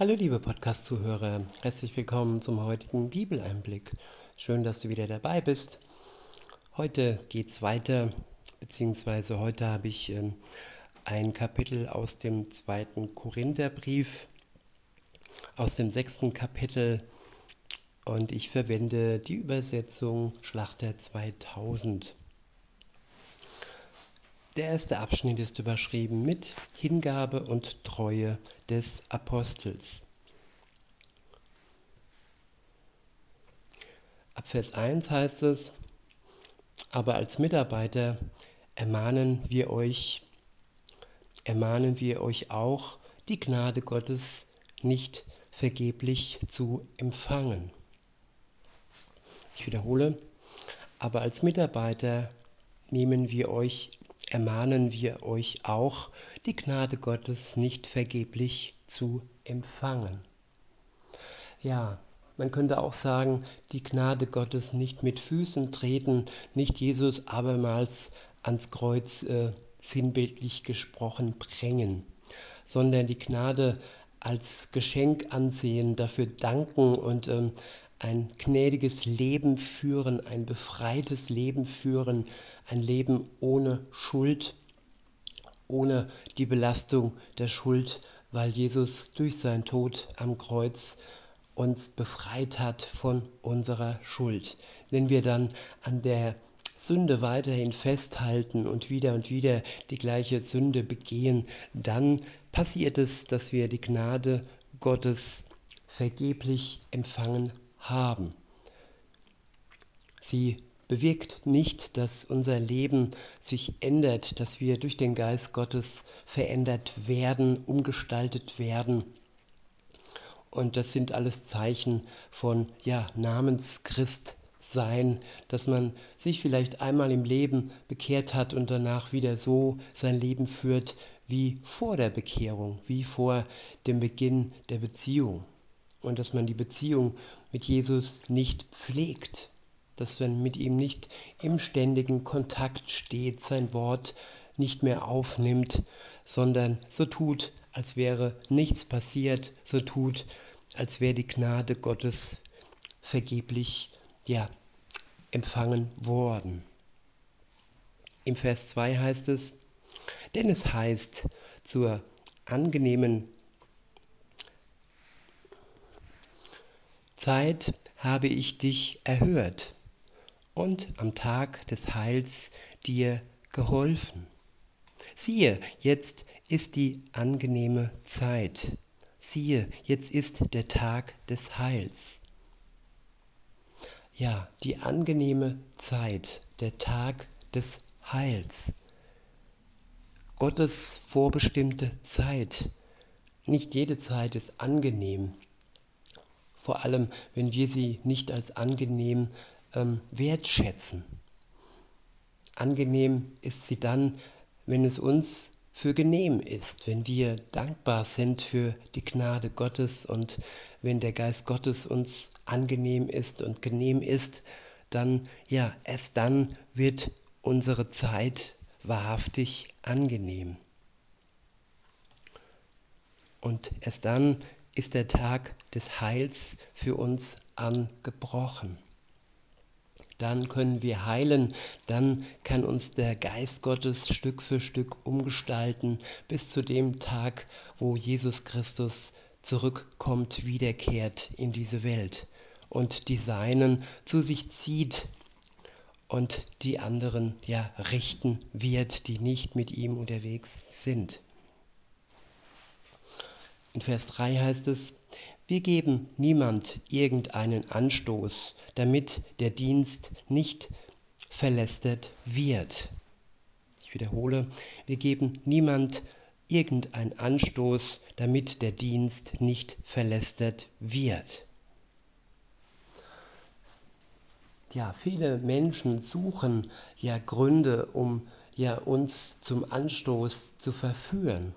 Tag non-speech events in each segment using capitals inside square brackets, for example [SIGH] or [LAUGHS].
Hallo liebe Podcast-Zuhörer, herzlich willkommen zum heutigen Bibeleinblick. Schön, dass du wieder dabei bist. Heute geht es weiter, beziehungsweise heute habe ich ähm, ein Kapitel aus dem zweiten Korintherbrief, aus dem sechsten Kapitel und ich verwende die Übersetzung Schlachter 2000. Der erste Abschnitt ist überschrieben mit Hingabe und Treue des Apostels. Ab Vers 1 heißt es, aber als Mitarbeiter ermahnen wir euch, ermahnen wir euch auch, die Gnade Gottes nicht vergeblich zu empfangen. Ich wiederhole, aber als Mitarbeiter nehmen wir euch ermahnen wir euch auch, die Gnade Gottes nicht vergeblich zu empfangen. Ja, man könnte auch sagen, die Gnade Gottes nicht mit Füßen treten, nicht Jesus abermals ans Kreuz äh, sinnbildlich gesprochen prängen, sondern die Gnade als Geschenk ansehen, dafür danken und ähm, ein gnädiges Leben führen, ein befreites Leben führen, ein Leben ohne Schuld, ohne die Belastung der Schuld, weil Jesus durch seinen Tod am Kreuz uns befreit hat von unserer Schuld. Wenn wir dann an der Sünde weiterhin festhalten und wieder und wieder die gleiche Sünde begehen, dann passiert es, dass wir die Gnade Gottes vergeblich empfangen haben. Sie bewirkt nicht, dass unser Leben sich ändert, dass wir durch den Geist Gottes verändert werden, umgestaltet werden. Und das sind alles Zeichen von ja, Namenschrist sein, dass man sich vielleicht einmal im Leben bekehrt hat und danach wieder so sein Leben führt wie vor der Bekehrung, wie vor dem Beginn der Beziehung und dass man die Beziehung mit Jesus nicht pflegt, dass man mit ihm nicht im ständigen Kontakt steht, sein Wort nicht mehr aufnimmt, sondern so tut, als wäre nichts passiert, so tut, als wäre die Gnade Gottes vergeblich ja, empfangen worden. Im Vers 2 heißt es, denn es heißt, zur angenehmen Zeit habe ich dich erhört und am Tag des Heils dir geholfen. Siehe, jetzt ist die angenehme Zeit. Siehe, jetzt ist der Tag des Heils. Ja, die angenehme Zeit, der Tag des Heils. Gottes vorbestimmte Zeit. Nicht jede Zeit ist angenehm vor allem wenn wir sie nicht als angenehm ähm, wertschätzen. Angenehm ist sie dann, wenn es uns für genehm ist, wenn wir dankbar sind für die Gnade Gottes und wenn der Geist Gottes uns angenehm ist und genehm ist, dann, ja, erst dann wird unsere Zeit wahrhaftig angenehm. Und erst dann ist der Tag des Heils für uns angebrochen. Dann können wir heilen, dann kann uns der Geist Gottes Stück für Stück umgestalten bis zu dem Tag, wo Jesus Christus zurückkommt, wiederkehrt in diese Welt und die Seinen zu sich zieht und die anderen ja richten wird, die nicht mit ihm unterwegs sind. In Vers 3 heißt es, wir geben niemand irgendeinen Anstoß, damit der Dienst nicht verlästert wird. Ich wiederhole, wir geben niemand irgendeinen Anstoß, damit der Dienst nicht verlästert wird. Ja, viele Menschen suchen ja Gründe, um ja uns zum Anstoß zu verführen.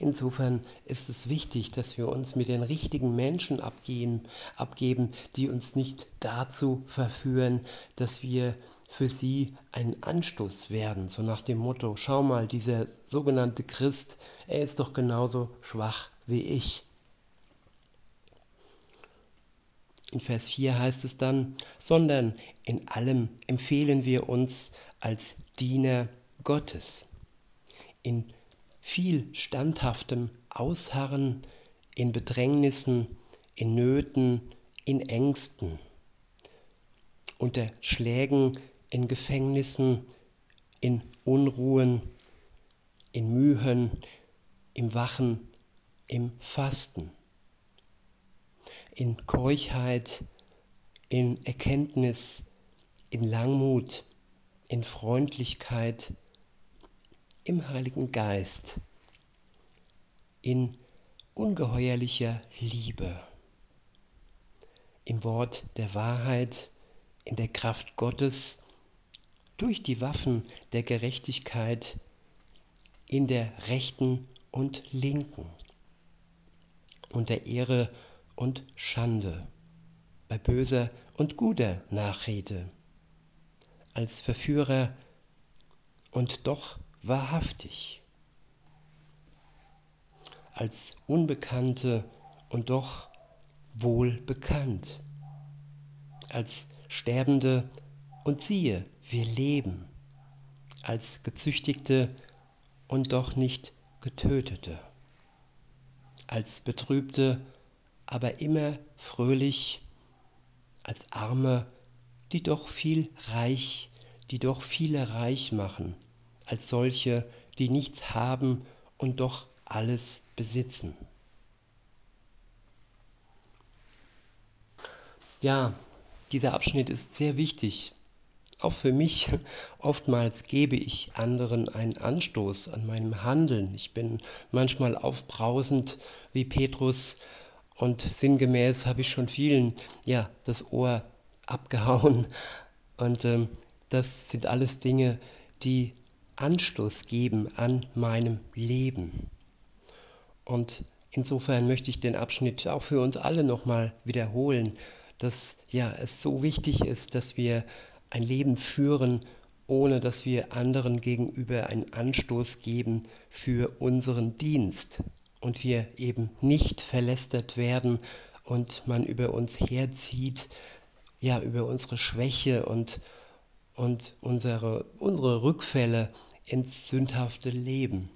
Insofern ist es wichtig, dass wir uns mit den richtigen Menschen abgeben, abgeben, die uns nicht dazu verführen, dass wir für sie ein Anstoß werden. So nach dem Motto, schau mal, dieser sogenannte Christ, er ist doch genauso schwach wie ich. In Vers 4 heißt es dann, sondern in allem empfehlen wir uns als Diener Gottes. In viel standhaftem Ausharren, in Bedrängnissen, in Nöten, in Ängsten, unter Schlägen, in Gefängnissen, in Unruhen, in Mühen, im Wachen, im Fasten, in Keuchheit, in Erkenntnis, in Langmut, in Freundlichkeit, im Heiligen Geist, in ungeheuerlicher Liebe, im Wort der Wahrheit, in der Kraft Gottes, durch die Waffen der Gerechtigkeit, in der rechten und linken, unter Ehre und Schande, bei böser und guter Nachrede, als Verführer und doch wahrhaftig, als Unbekannte und doch wohl bekannt, als Sterbende und siehe, wir leben, als Gezüchtigte und doch nicht Getötete, als Betrübte, aber immer fröhlich, als Arme, die doch viel reich, die doch viele reich machen, als solche, die nichts haben und doch alles besitzen. Ja, dieser Abschnitt ist sehr wichtig. Auch für mich. [LAUGHS] Oftmals gebe ich anderen einen Anstoß an meinem Handeln. Ich bin manchmal aufbrausend wie Petrus und sinngemäß habe ich schon vielen ja das Ohr abgehauen. Und ähm, das sind alles Dinge, die Anstoß geben an meinem Leben. Und insofern möchte ich den Abschnitt auch für uns alle nochmal wiederholen, dass ja es so wichtig ist, dass wir ein Leben führen, ohne dass wir anderen gegenüber einen Anstoß geben für unseren Dienst und wir eben nicht verlästert werden und man über uns herzieht, ja, über unsere Schwäche und, und unsere, unsere Rückfälle ins sündhafte Leben.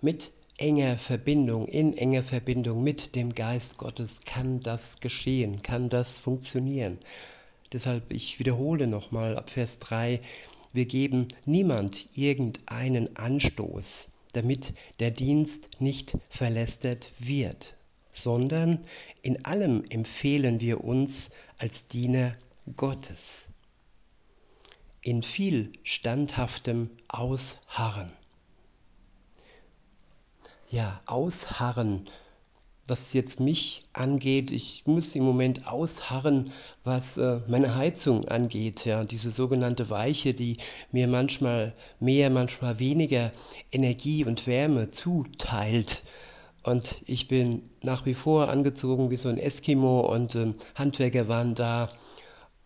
Mit enger Verbindung, in enger Verbindung mit dem Geist Gottes kann das geschehen, kann das funktionieren. Deshalb, ich wiederhole nochmal ab Vers 3, wir geben niemand irgendeinen Anstoß, damit der Dienst nicht verlästert wird, sondern in allem empfehlen wir uns als Diener Gottes. In viel standhaftem Ausharren ja, ausharren, was jetzt mich angeht. Ich muss im Moment ausharren, was äh, meine Heizung angeht. Ja, diese sogenannte Weiche, die mir manchmal mehr, manchmal weniger Energie und Wärme zuteilt. Und ich bin nach wie vor angezogen wie so ein Eskimo und äh, Handwerker waren da.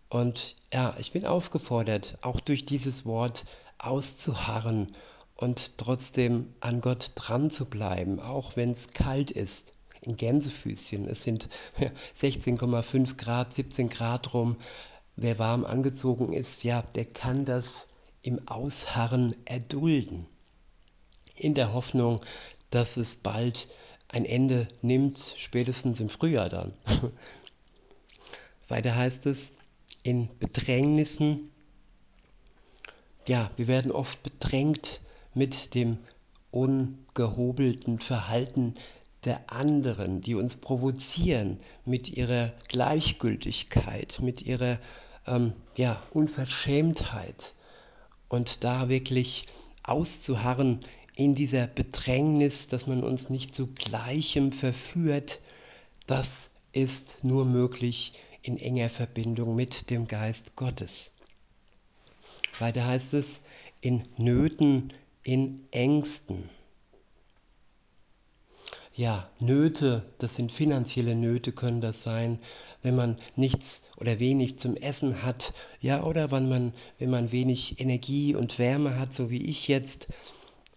Und ja, ich bin aufgefordert, auch durch dieses Wort auszuharren und trotzdem an Gott dran zu bleiben, auch wenn es kalt ist. In Gänsefüßchen, es sind [LAUGHS] 16,5 Grad, 17 Grad rum. Wer warm angezogen ist, ja, der kann das im Ausharren erdulden. In der Hoffnung, dass es bald ein Ende nimmt, spätestens im Frühjahr dann. [LAUGHS] Weiter heißt es, in Bedrängnissen, ja, wir werden oft bedrängt mit dem ungehobelten Verhalten der anderen, die uns provozieren mit ihrer Gleichgültigkeit, mit ihrer ähm, ja, Unverschämtheit. Und da wirklich auszuharren in dieser Bedrängnis, dass man uns nicht zu gleichem verführt, das ist nur möglich in enger Verbindung mit dem Geist Gottes. Weiter heißt es, in Nöten in Ängsten. Ja, Nöte, das sind finanzielle Nöte, können das sein, wenn man nichts oder wenig zum Essen hat, ja, oder wenn man, wenn man wenig Energie und Wärme hat, so wie ich jetzt,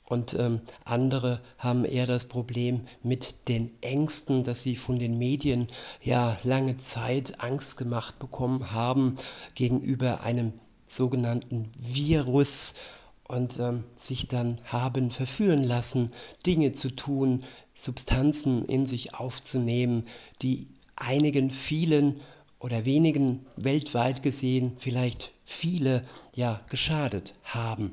Und ähm, andere haben eher das Problem mit den Ängsten, dass sie von den Medien ja lange Zeit Angst gemacht bekommen haben gegenüber einem sogenannten Virus und ähm, sich dann haben verführen lassen, Dinge zu tun, Substanzen in sich aufzunehmen, die einigen, vielen oder wenigen weltweit gesehen vielleicht viele ja geschadet haben.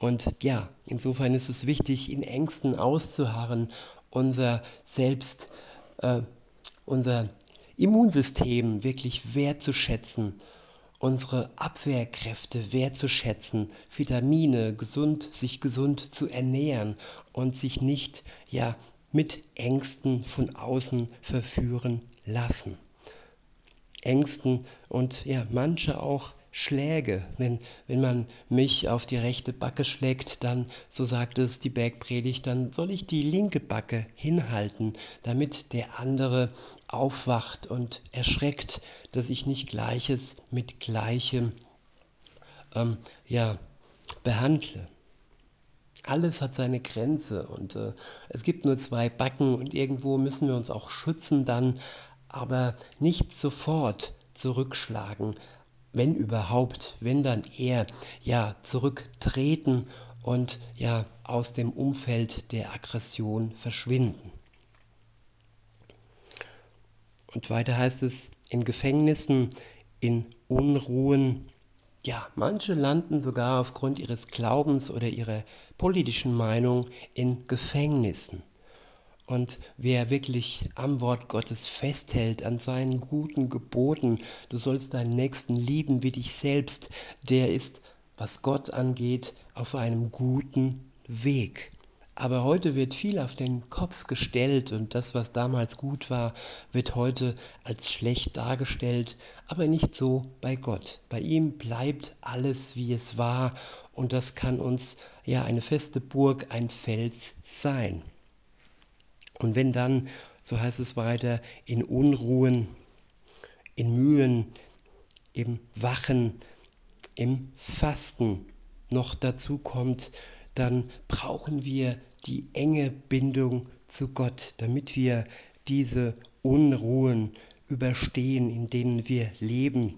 Und ja, insofern ist es wichtig, in Ängsten auszuharren, unser Selbst, äh, unser Immunsystem wirklich wertzuschätzen, unsere Abwehrkräfte wertzuschätzen, Vitamine gesund, sich gesund zu ernähren und sich nicht ja mit Ängsten von außen verführen lassen. Ängsten und ja, manche auch Schläge. Wenn, wenn man mich auf die rechte Backe schlägt, dann, so sagt es die Bergpredigt, dann soll ich die linke Backe hinhalten, damit der andere aufwacht und erschreckt, dass ich nicht Gleiches mit Gleichem ähm, ja, behandle. Alles hat seine Grenze und äh, es gibt nur zwei Backen und irgendwo müssen wir uns auch schützen dann, aber nicht sofort zurückschlagen, wenn überhaupt, wenn dann eher ja zurücktreten und ja aus dem Umfeld der Aggression verschwinden. Und weiter heißt es, in Gefängnissen, in Unruhen, ja, manche landen sogar aufgrund ihres Glaubens oder ihrer politischen Meinung in Gefängnissen. Und wer wirklich am Wort Gottes festhält, an seinen guten Geboten, du sollst deinen Nächsten lieben wie dich selbst, der ist, was Gott angeht, auf einem guten Weg. Aber heute wird viel auf den Kopf gestellt und das, was damals gut war, wird heute als schlecht dargestellt, aber nicht so bei Gott. Bei ihm bleibt alles, wie es war und das kann uns ja eine feste Burg, ein Fels sein. Und wenn dann, so heißt es weiter, in Unruhen, in Mühen, im Wachen, im Fasten noch dazu kommt, dann brauchen wir die enge Bindung zu Gott, damit wir diese Unruhen überstehen, in denen wir leben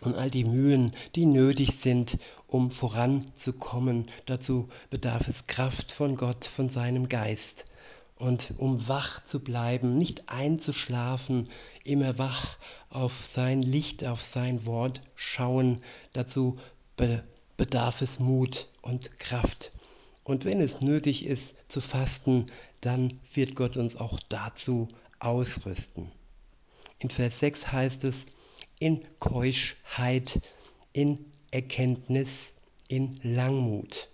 und all die Mühen, die nötig sind, um voranzukommen. Dazu bedarf es Kraft von Gott, von seinem Geist und um wach zu bleiben, nicht einzuschlafen, immer wach auf sein Licht, auf sein Wort schauen. Dazu be bedarf es Mut und Kraft. Und wenn es nötig ist zu fasten, dann wird Gott uns auch dazu ausrüsten. In Vers 6 heißt es, in Keuschheit, in Erkenntnis, in Langmut.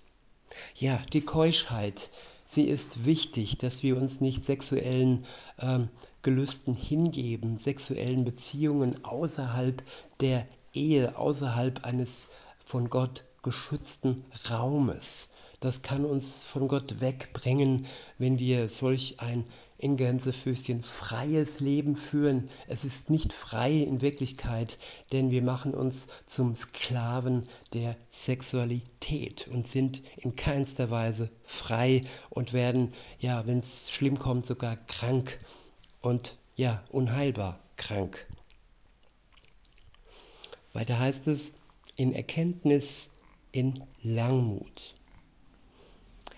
Ja, die Keuschheit, sie ist wichtig, dass wir uns nicht sexuellen ähm, Gelüsten hingeben, sexuellen Beziehungen außerhalb der Ehe, außerhalb eines von Gott geschützten Raumes. Das kann uns von Gott wegbringen, wenn wir solch ein in Gänsefüßchen freies Leben führen. Es ist nicht frei in Wirklichkeit, denn wir machen uns zum Sklaven der Sexualität und sind in keinster Weise frei und werden, ja, wenn es schlimm kommt, sogar krank und ja, unheilbar krank. Weiter heißt es, in Erkenntnis, in Langmut.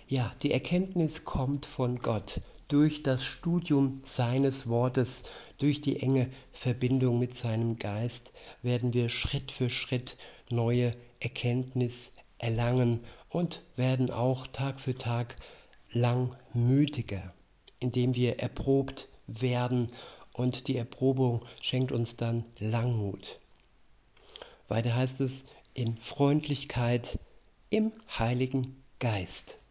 Ja, die Erkenntnis kommt von Gott durch das Studium seines Wortes, durch die enge Verbindung mit seinem Geist werden wir Schritt für Schritt neue Erkenntnis erlangen und werden auch Tag für Tag langmütiger, indem wir erprobt werden und die Erprobung schenkt uns dann Langmut. Weiter heißt es in Freundlichkeit im Heiligen Geist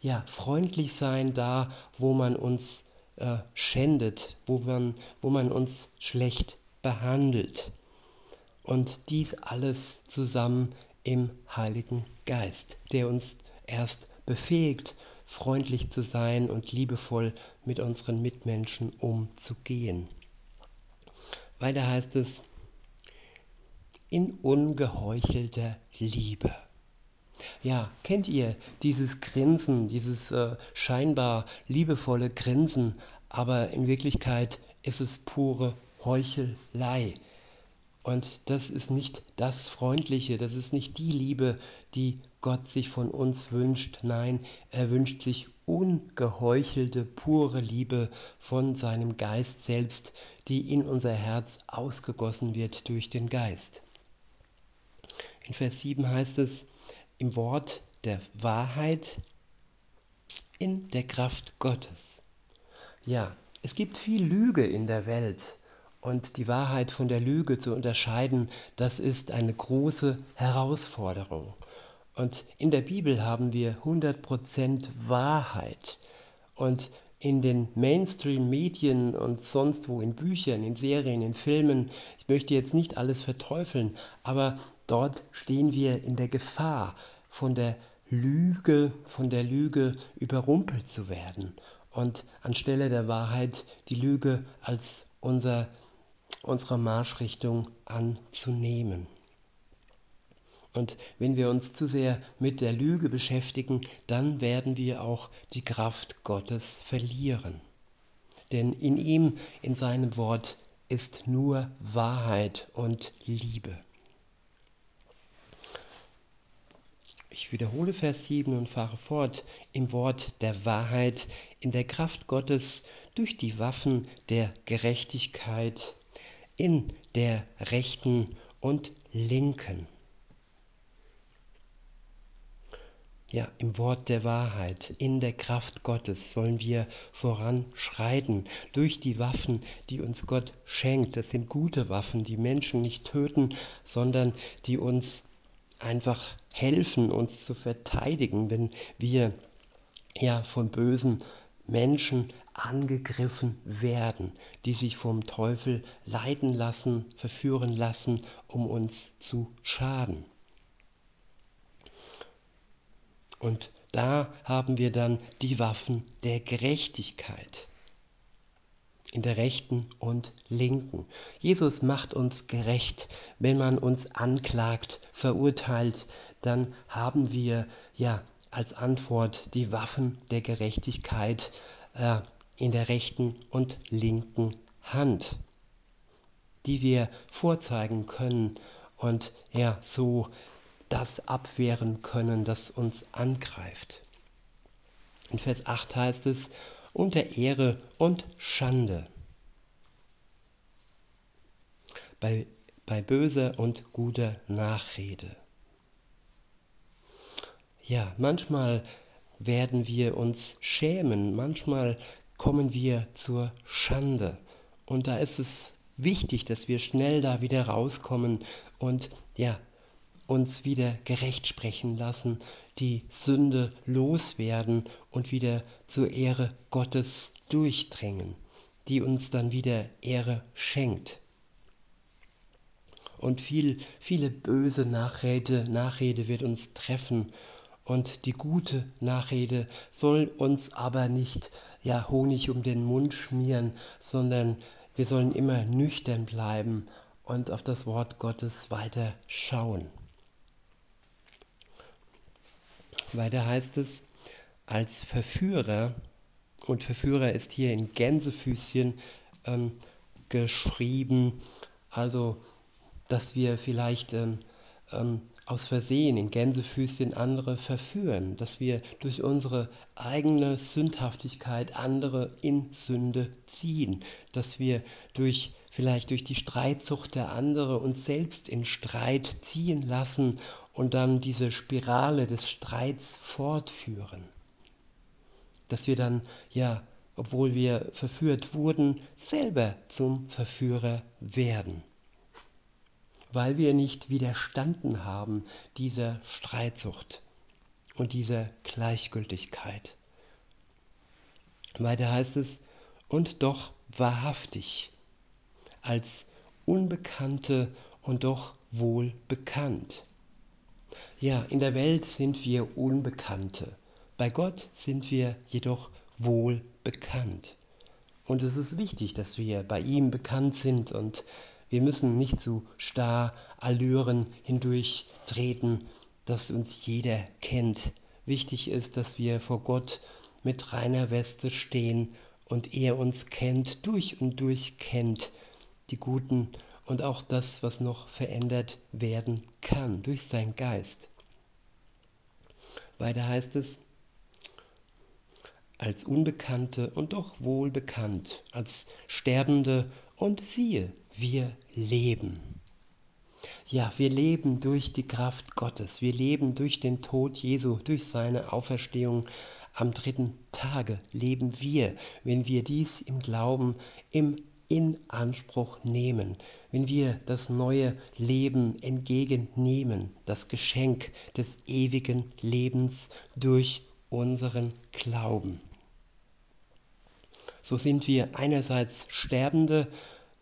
ja, freundlich sein da, wo man uns äh, schändet, wo man, wo man uns schlecht behandelt. Und dies alles zusammen im Heiligen Geist, der uns erst befähigt, freundlich zu sein und liebevoll mit unseren Mitmenschen umzugehen. Weiter heißt es, in ungeheuchelter Liebe. Ja, kennt ihr dieses Grinsen, dieses äh, scheinbar liebevolle Grinsen, aber in Wirklichkeit ist es pure Heuchelei. Und das ist nicht das Freundliche, das ist nicht die Liebe, die Gott sich von uns wünscht. Nein, er wünscht sich ungeheuchelte, pure Liebe von seinem Geist selbst, die in unser Herz ausgegossen wird durch den Geist. In Vers 7 heißt es, im Wort der Wahrheit in der Kraft Gottes. Ja, es gibt viel Lüge in der Welt und die Wahrheit von der Lüge zu unterscheiden, das ist eine große Herausforderung. Und in der Bibel haben wir 100% Wahrheit. Und in den Mainstream-Medien und sonst wo in Büchern, in Serien, in Filmen, ich möchte jetzt nicht alles verteufeln, aber dort stehen wir in der Gefahr, von der Lüge, von der Lüge überrumpelt zu werden und anstelle der Wahrheit die Lüge als unser, unsere Marschrichtung anzunehmen. Und wenn wir uns zu sehr mit der Lüge beschäftigen, dann werden wir auch die Kraft Gottes verlieren. Denn in ihm, in seinem Wort, ist nur Wahrheit und Liebe. Ich wiederhole Vers 7 und fahre fort im Wort der Wahrheit, in der Kraft Gottes durch die Waffen der Gerechtigkeit, in der rechten und linken. Ja, im Wort der Wahrheit, in der Kraft Gottes sollen wir voranschreiten durch die Waffen, die uns Gott schenkt. Das sind gute Waffen, die Menschen nicht töten, sondern die uns einfach helfen, uns zu verteidigen, wenn wir ja von bösen Menschen angegriffen werden, die sich vom Teufel leiten lassen, verführen lassen, um uns zu schaden. Und da haben wir dann die Waffen der Gerechtigkeit in der rechten und linken. Jesus macht uns gerecht. Wenn man uns anklagt, verurteilt, dann haben wir ja als Antwort die Waffen der Gerechtigkeit äh, in der rechten und linken Hand, die wir vorzeigen können und ja so das abwehren können, das uns angreift. In Vers 8 heißt es, unter Ehre und Schande. Bei, bei böser und guter Nachrede. Ja, manchmal werden wir uns schämen, manchmal kommen wir zur Schande. Und da ist es wichtig, dass wir schnell da wieder rauskommen und ja, uns wieder gerecht sprechen lassen, die Sünde loswerden und wieder zur Ehre Gottes durchdringen, die uns dann wieder Ehre schenkt. Und viel, viele böse Nachrede, Nachrede wird uns treffen und die gute Nachrede soll uns aber nicht ja Honig um den Mund schmieren, sondern wir sollen immer nüchtern bleiben und auf das Wort Gottes weiter schauen. Weiter heißt es, als Verführer, und Verführer ist hier in Gänsefüßchen ähm, geschrieben, also dass wir vielleicht ähm, ähm, aus Versehen in Gänsefüßchen andere verführen, dass wir durch unsere eigene Sündhaftigkeit andere in Sünde ziehen, dass wir durch vielleicht durch die Streitsucht der andere uns selbst in Streit ziehen lassen und dann diese Spirale des Streits fortführen. Dass wir dann, ja, obwohl wir verführt wurden, selber zum Verführer werden. Weil wir nicht widerstanden haben dieser Streitsucht und dieser Gleichgültigkeit. Weiter heißt es, und doch wahrhaftig, als Unbekannte und doch wohl bekannt. Ja, in der Welt sind wir Unbekannte. Bei Gott sind wir jedoch wohl bekannt. Und es ist wichtig, dass wir bei ihm bekannt sind und wir müssen nicht zu starr Allüren hindurch treten, dass uns jeder kennt. Wichtig ist, dass wir vor Gott mit reiner Weste stehen und er uns kennt, durch und durch kennt, die guten und auch das, was noch verändert werden kann durch seinen Geist. Weiter heißt es, als Unbekannte und doch wohlbekannt, als Sterbende und siehe, wir leben. Ja, wir leben durch die Kraft Gottes, wir leben durch den Tod Jesu, durch seine Auferstehung am dritten Tage leben wir, wenn wir dies im Glauben, im in Anspruch nehmen, wenn wir das neue Leben entgegennehmen, das Geschenk des ewigen Lebens durch unseren Glauben. So sind wir einerseits Sterbende,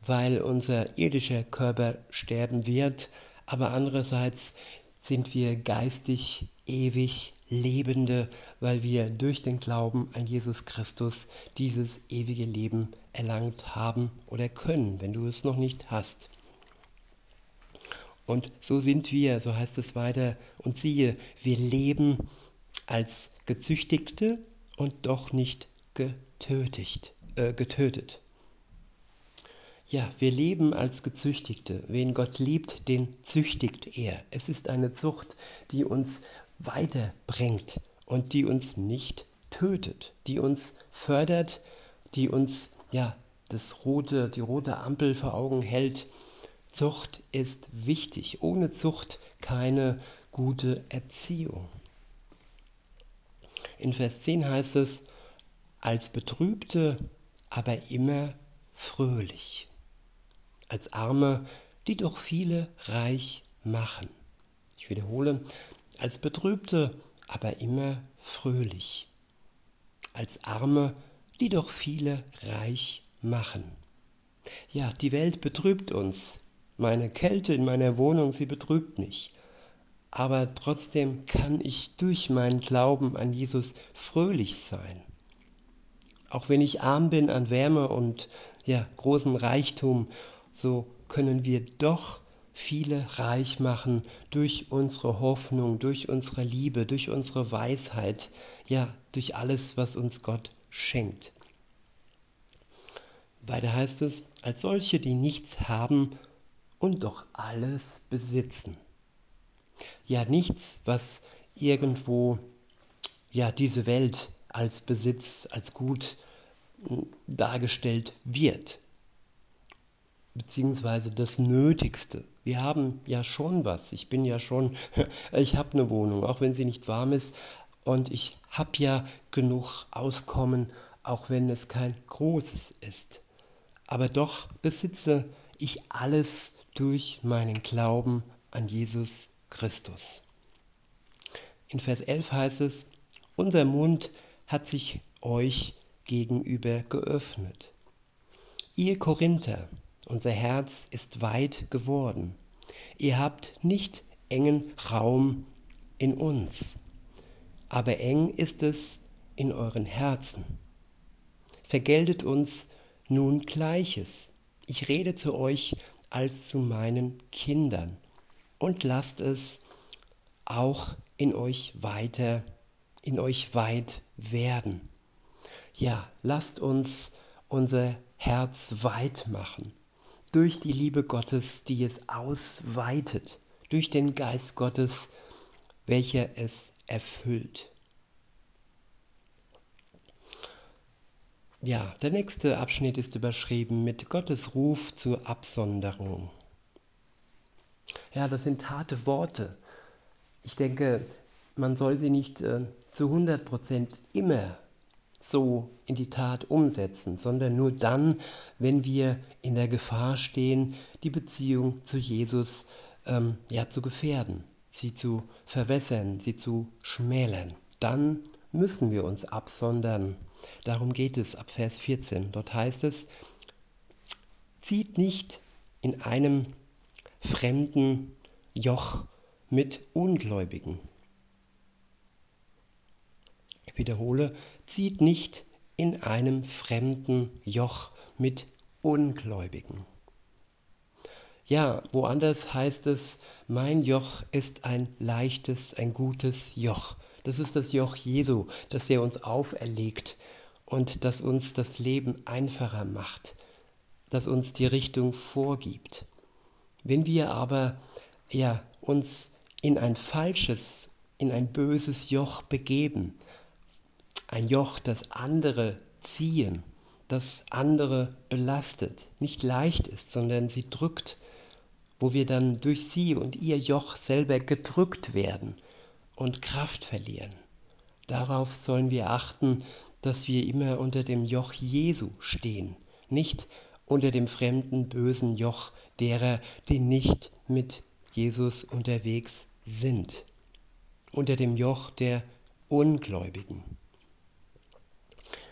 weil unser irdischer Körper sterben wird, aber andererseits sind wir geistig ewig Lebende, weil wir durch den Glauben an Jesus Christus dieses ewige Leben erlangt haben oder können, wenn du es noch nicht hast. Und so sind wir, so heißt es weiter, und siehe, wir leben als Gezüchtigte und doch nicht getötet. Äh, getötet. Ja, wir leben als Gezüchtigte. Wen Gott liebt, den züchtigt er. Es ist eine Zucht, die uns weiterbringt und die uns nicht tötet, die uns fördert, die uns ja das rote, die rote Ampel vor Augen hält. Zucht ist wichtig. Ohne Zucht keine gute Erziehung. In Vers 10 heißt es, als Betrübte, aber immer fröhlich als Arme, die doch viele reich machen. Ich wiederhole, als Betrübte, aber immer fröhlich. Als Arme, die doch viele reich machen. Ja, die Welt betrübt uns. Meine Kälte in meiner Wohnung, sie betrübt mich. Aber trotzdem kann ich durch meinen Glauben an Jesus fröhlich sein. Auch wenn ich arm bin an Wärme und ja, großen Reichtum so können wir doch viele reich machen durch unsere Hoffnung, durch unsere Liebe, durch unsere Weisheit, ja, durch alles, was uns Gott schenkt. Weiter heißt es, als solche, die nichts haben und doch alles besitzen. Ja, nichts, was irgendwo, ja, diese Welt als Besitz, als Gut hm, dargestellt wird beziehungsweise das Nötigste. Wir haben ja schon was. Ich bin ja schon, [LAUGHS] ich habe eine Wohnung, auch wenn sie nicht warm ist. Und ich habe ja genug Auskommen, auch wenn es kein großes ist. Aber doch besitze ich alles durch meinen Glauben an Jesus Christus. In Vers 11 heißt es, unser Mund hat sich euch gegenüber geöffnet. Ihr Korinther, unser Herz ist weit geworden. Ihr habt nicht engen Raum in uns, aber eng ist es in euren Herzen. Vergeltet uns nun Gleiches. Ich rede zu euch als zu meinen Kindern und lasst es auch in euch weiter, in euch weit werden. Ja, lasst uns unser Herz weit machen durch die Liebe Gottes, die es ausweitet, durch den Geist Gottes, welcher es erfüllt. Ja, der nächste Abschnitt ist überschrieben mit Gottes Ruf zur Absonderung. Ja, das sind harte Worte. Ich denke, man soll sie nicht äh, zu 100% immer so in die Tat umsetzen, sondern nur dann, wenn wir in der Gefahr stehen, die Beziehung zu Jesus ähm, ja, zu gefährden, sie zu verwässern, sie zu schmälern. Dann müssen wir uns absondern. Darum geht es ab Vers 14. Dort heißt es, zieht nicht in einem fremden Joch mit Ungläubigen. Ich wiederhole, zieht nicht in einem fremden Joch mit Ungläubigen. Ja, woanders heißt es, mein Joch ist ein leichtes, ein gutes Joch. Das ist das Joch Jesu, das er uns auferlegt und das uns das Leben einfacher macht, das uns die Richtung vorgibt. Wenn wir aber ja, uns in ein falsches, in ein böses Joch begeben, ein Joch, das andere ziehen, das andere belastet, nicht leicht ist, sondern sie drückt, wo wir dann durch sie und ihr Joch selber gedrückt werden und Kraft verlieren. Darauf sollen wir achten, dass wir immer unter dem Joch Jesu stehen, nicht unter dem fremden, bösen Joch derer, die nicht mit Jesus unterwegs sind, unter dem Joch der Ungläubigen.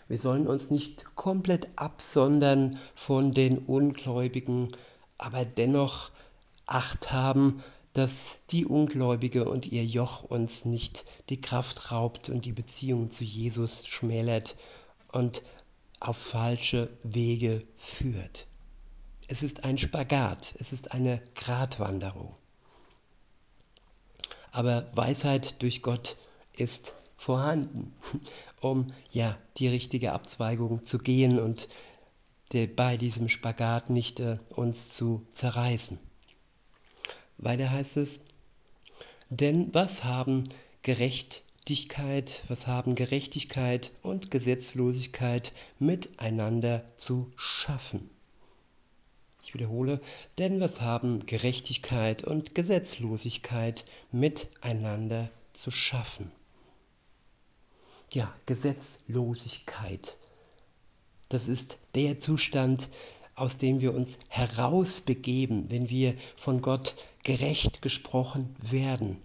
Wir sollen uns nicht komplett absondern von den Ungläubigen, aber dennoch Acht haben, dass die Ungläubige und ihr Joch uns nicht die Kraft raubt und die Beziehung zu Jesus schmälert und auf falsche Wege führt. Es ist ein Spagat, es ist eine Gratwanderung. Aber Weisheit durch Gott ist vorhanden, [LAUGHS] um ja die richtige Abzweigung zu gehen und de, bei diesem Spagat nicht äh, uns zu zerreißen. Weiter heißt es, denn was haben Gerechtigkeit, was haben Gerechtigkeit und Gesetzlosigkeit miteinander zu schaffen? Ich wiederhole, denn was haben Gerechtigkeit und Gesetzlosigkeit miteinander zu schaffen? Ja, Gesetzlosigkeit. Das ist der Zustand, aus dem wir uns herausbegeben, wenn wir von Gott gerecht gesprochen werden.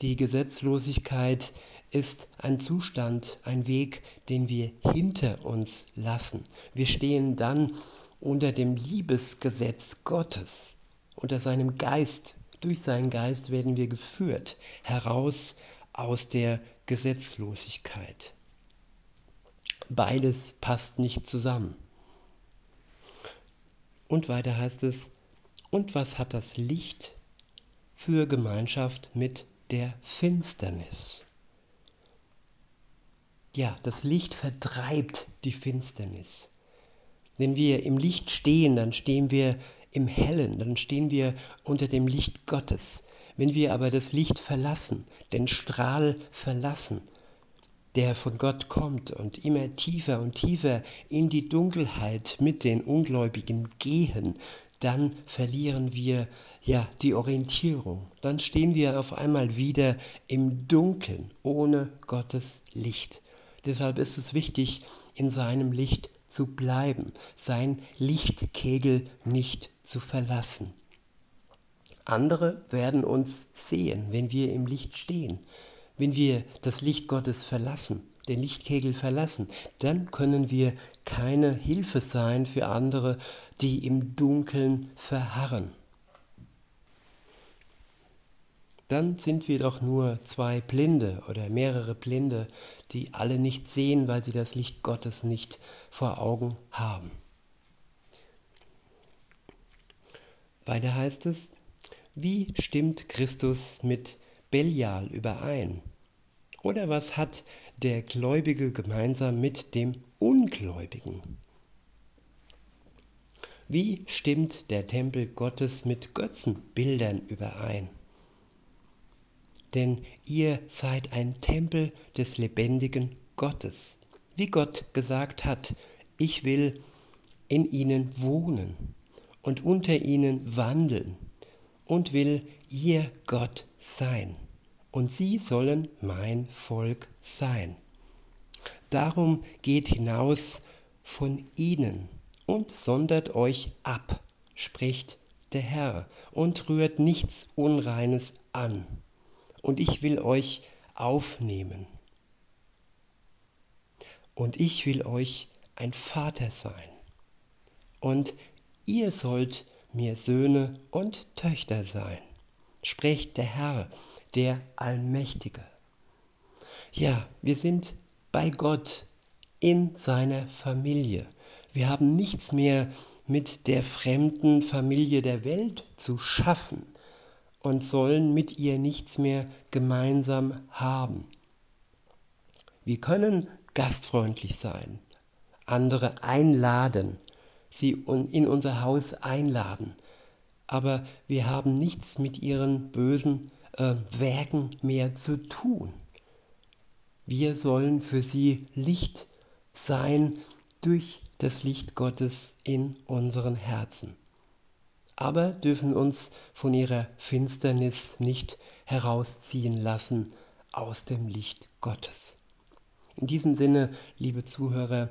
Die Gesetzlosigkeit ist ein Zustand, ein Weg, den wir hinter uns lassen. Wir stehen dann unter dem Liebesgesetz Gottes, unter seinem Geist. Durch seinen Geist werden wir geführt heraus aus der Gesetzlosigkeit. Beides passt nicht zusammen. Und weiter heißt es, und was hat das Licht für Gemeinschaft mit der Finsternis? Ja, das Licht vertreibt die Finsternis. Wenn wir im Licht stehen, dann stehen wir im Hellen, dann stehen wir unter dem Licht Gottes. Wenn wir aber das Licht verlassen, den Strahl verlassen, der von Gott kommt und immer tiefer und tiefer in die Dunkelheit mit den Ungläubigen gehen, dann verlieren wir ja die Orientierung. Dann stehen wir auf einmal wieder im Dunkeln ohne Gottes Licht. Deshalb ist es wichtig, in seinem Licht zu bleiben, sein Lichtkegel nicht zu verlassen. Andere werden uns sehen, wenn wir im Licht stehen. Wenn wir das Licht Gottes verlassen, den Lichtkegel verlassen, dann können wir keine Hilfe sein für andere, die im Dunkeln verharren. Dann sind wir doch nur zwei Blinde oder mehrere Blinde, die alle nicht sehen, weil sie das Licht Gottes nicht vor Augen haben. Weiter heißt es, wie stimmt Christus mit Belial überein? Oder was hat der Gläubige gemeinsam mit dem Ungläubigen? Wie stimmt der Tempel Gottes mit Götzenbildern überein? Denn ihr seid ein Tempel des lebendigen Gottes. Wie Gott gesagt hat, ich will in ihnen wohnen und unter ihnen wandeln und will ihr Gott sein, und sie sollen mein Volk sein. Darum geht hinaus von ihnen und sondert euch ab, spricht der Herr, und rührt nichts Unreines an, und ich will euch aufnehmen. Und ich will euch ein Vater sein, und ihr sollt mir Söhne und Töchter sein, spricht der Herr, der Allmächtige. Ja, wir sind bei Gott in seiner Familie. Wir haben nichts mehr mit der fremden Familie der Welt zu schaffen und sollen mit ihr nichts mehr gemeinsam haben. Wir können gastfreundlich sein, andere einladen, sie in unser Haus einladen, aber wir haben nichts mit ihren bösen äh, Werken mehr zu tun. Wir sollen für sie Licht sein durch das Licht Gottes in unseren Herzen. Aber dürfen uns von ihrer Finsternis nicht herausziehen lassen aus dem Licht Gottes. In diesem Sinne, liebe Zuhörer,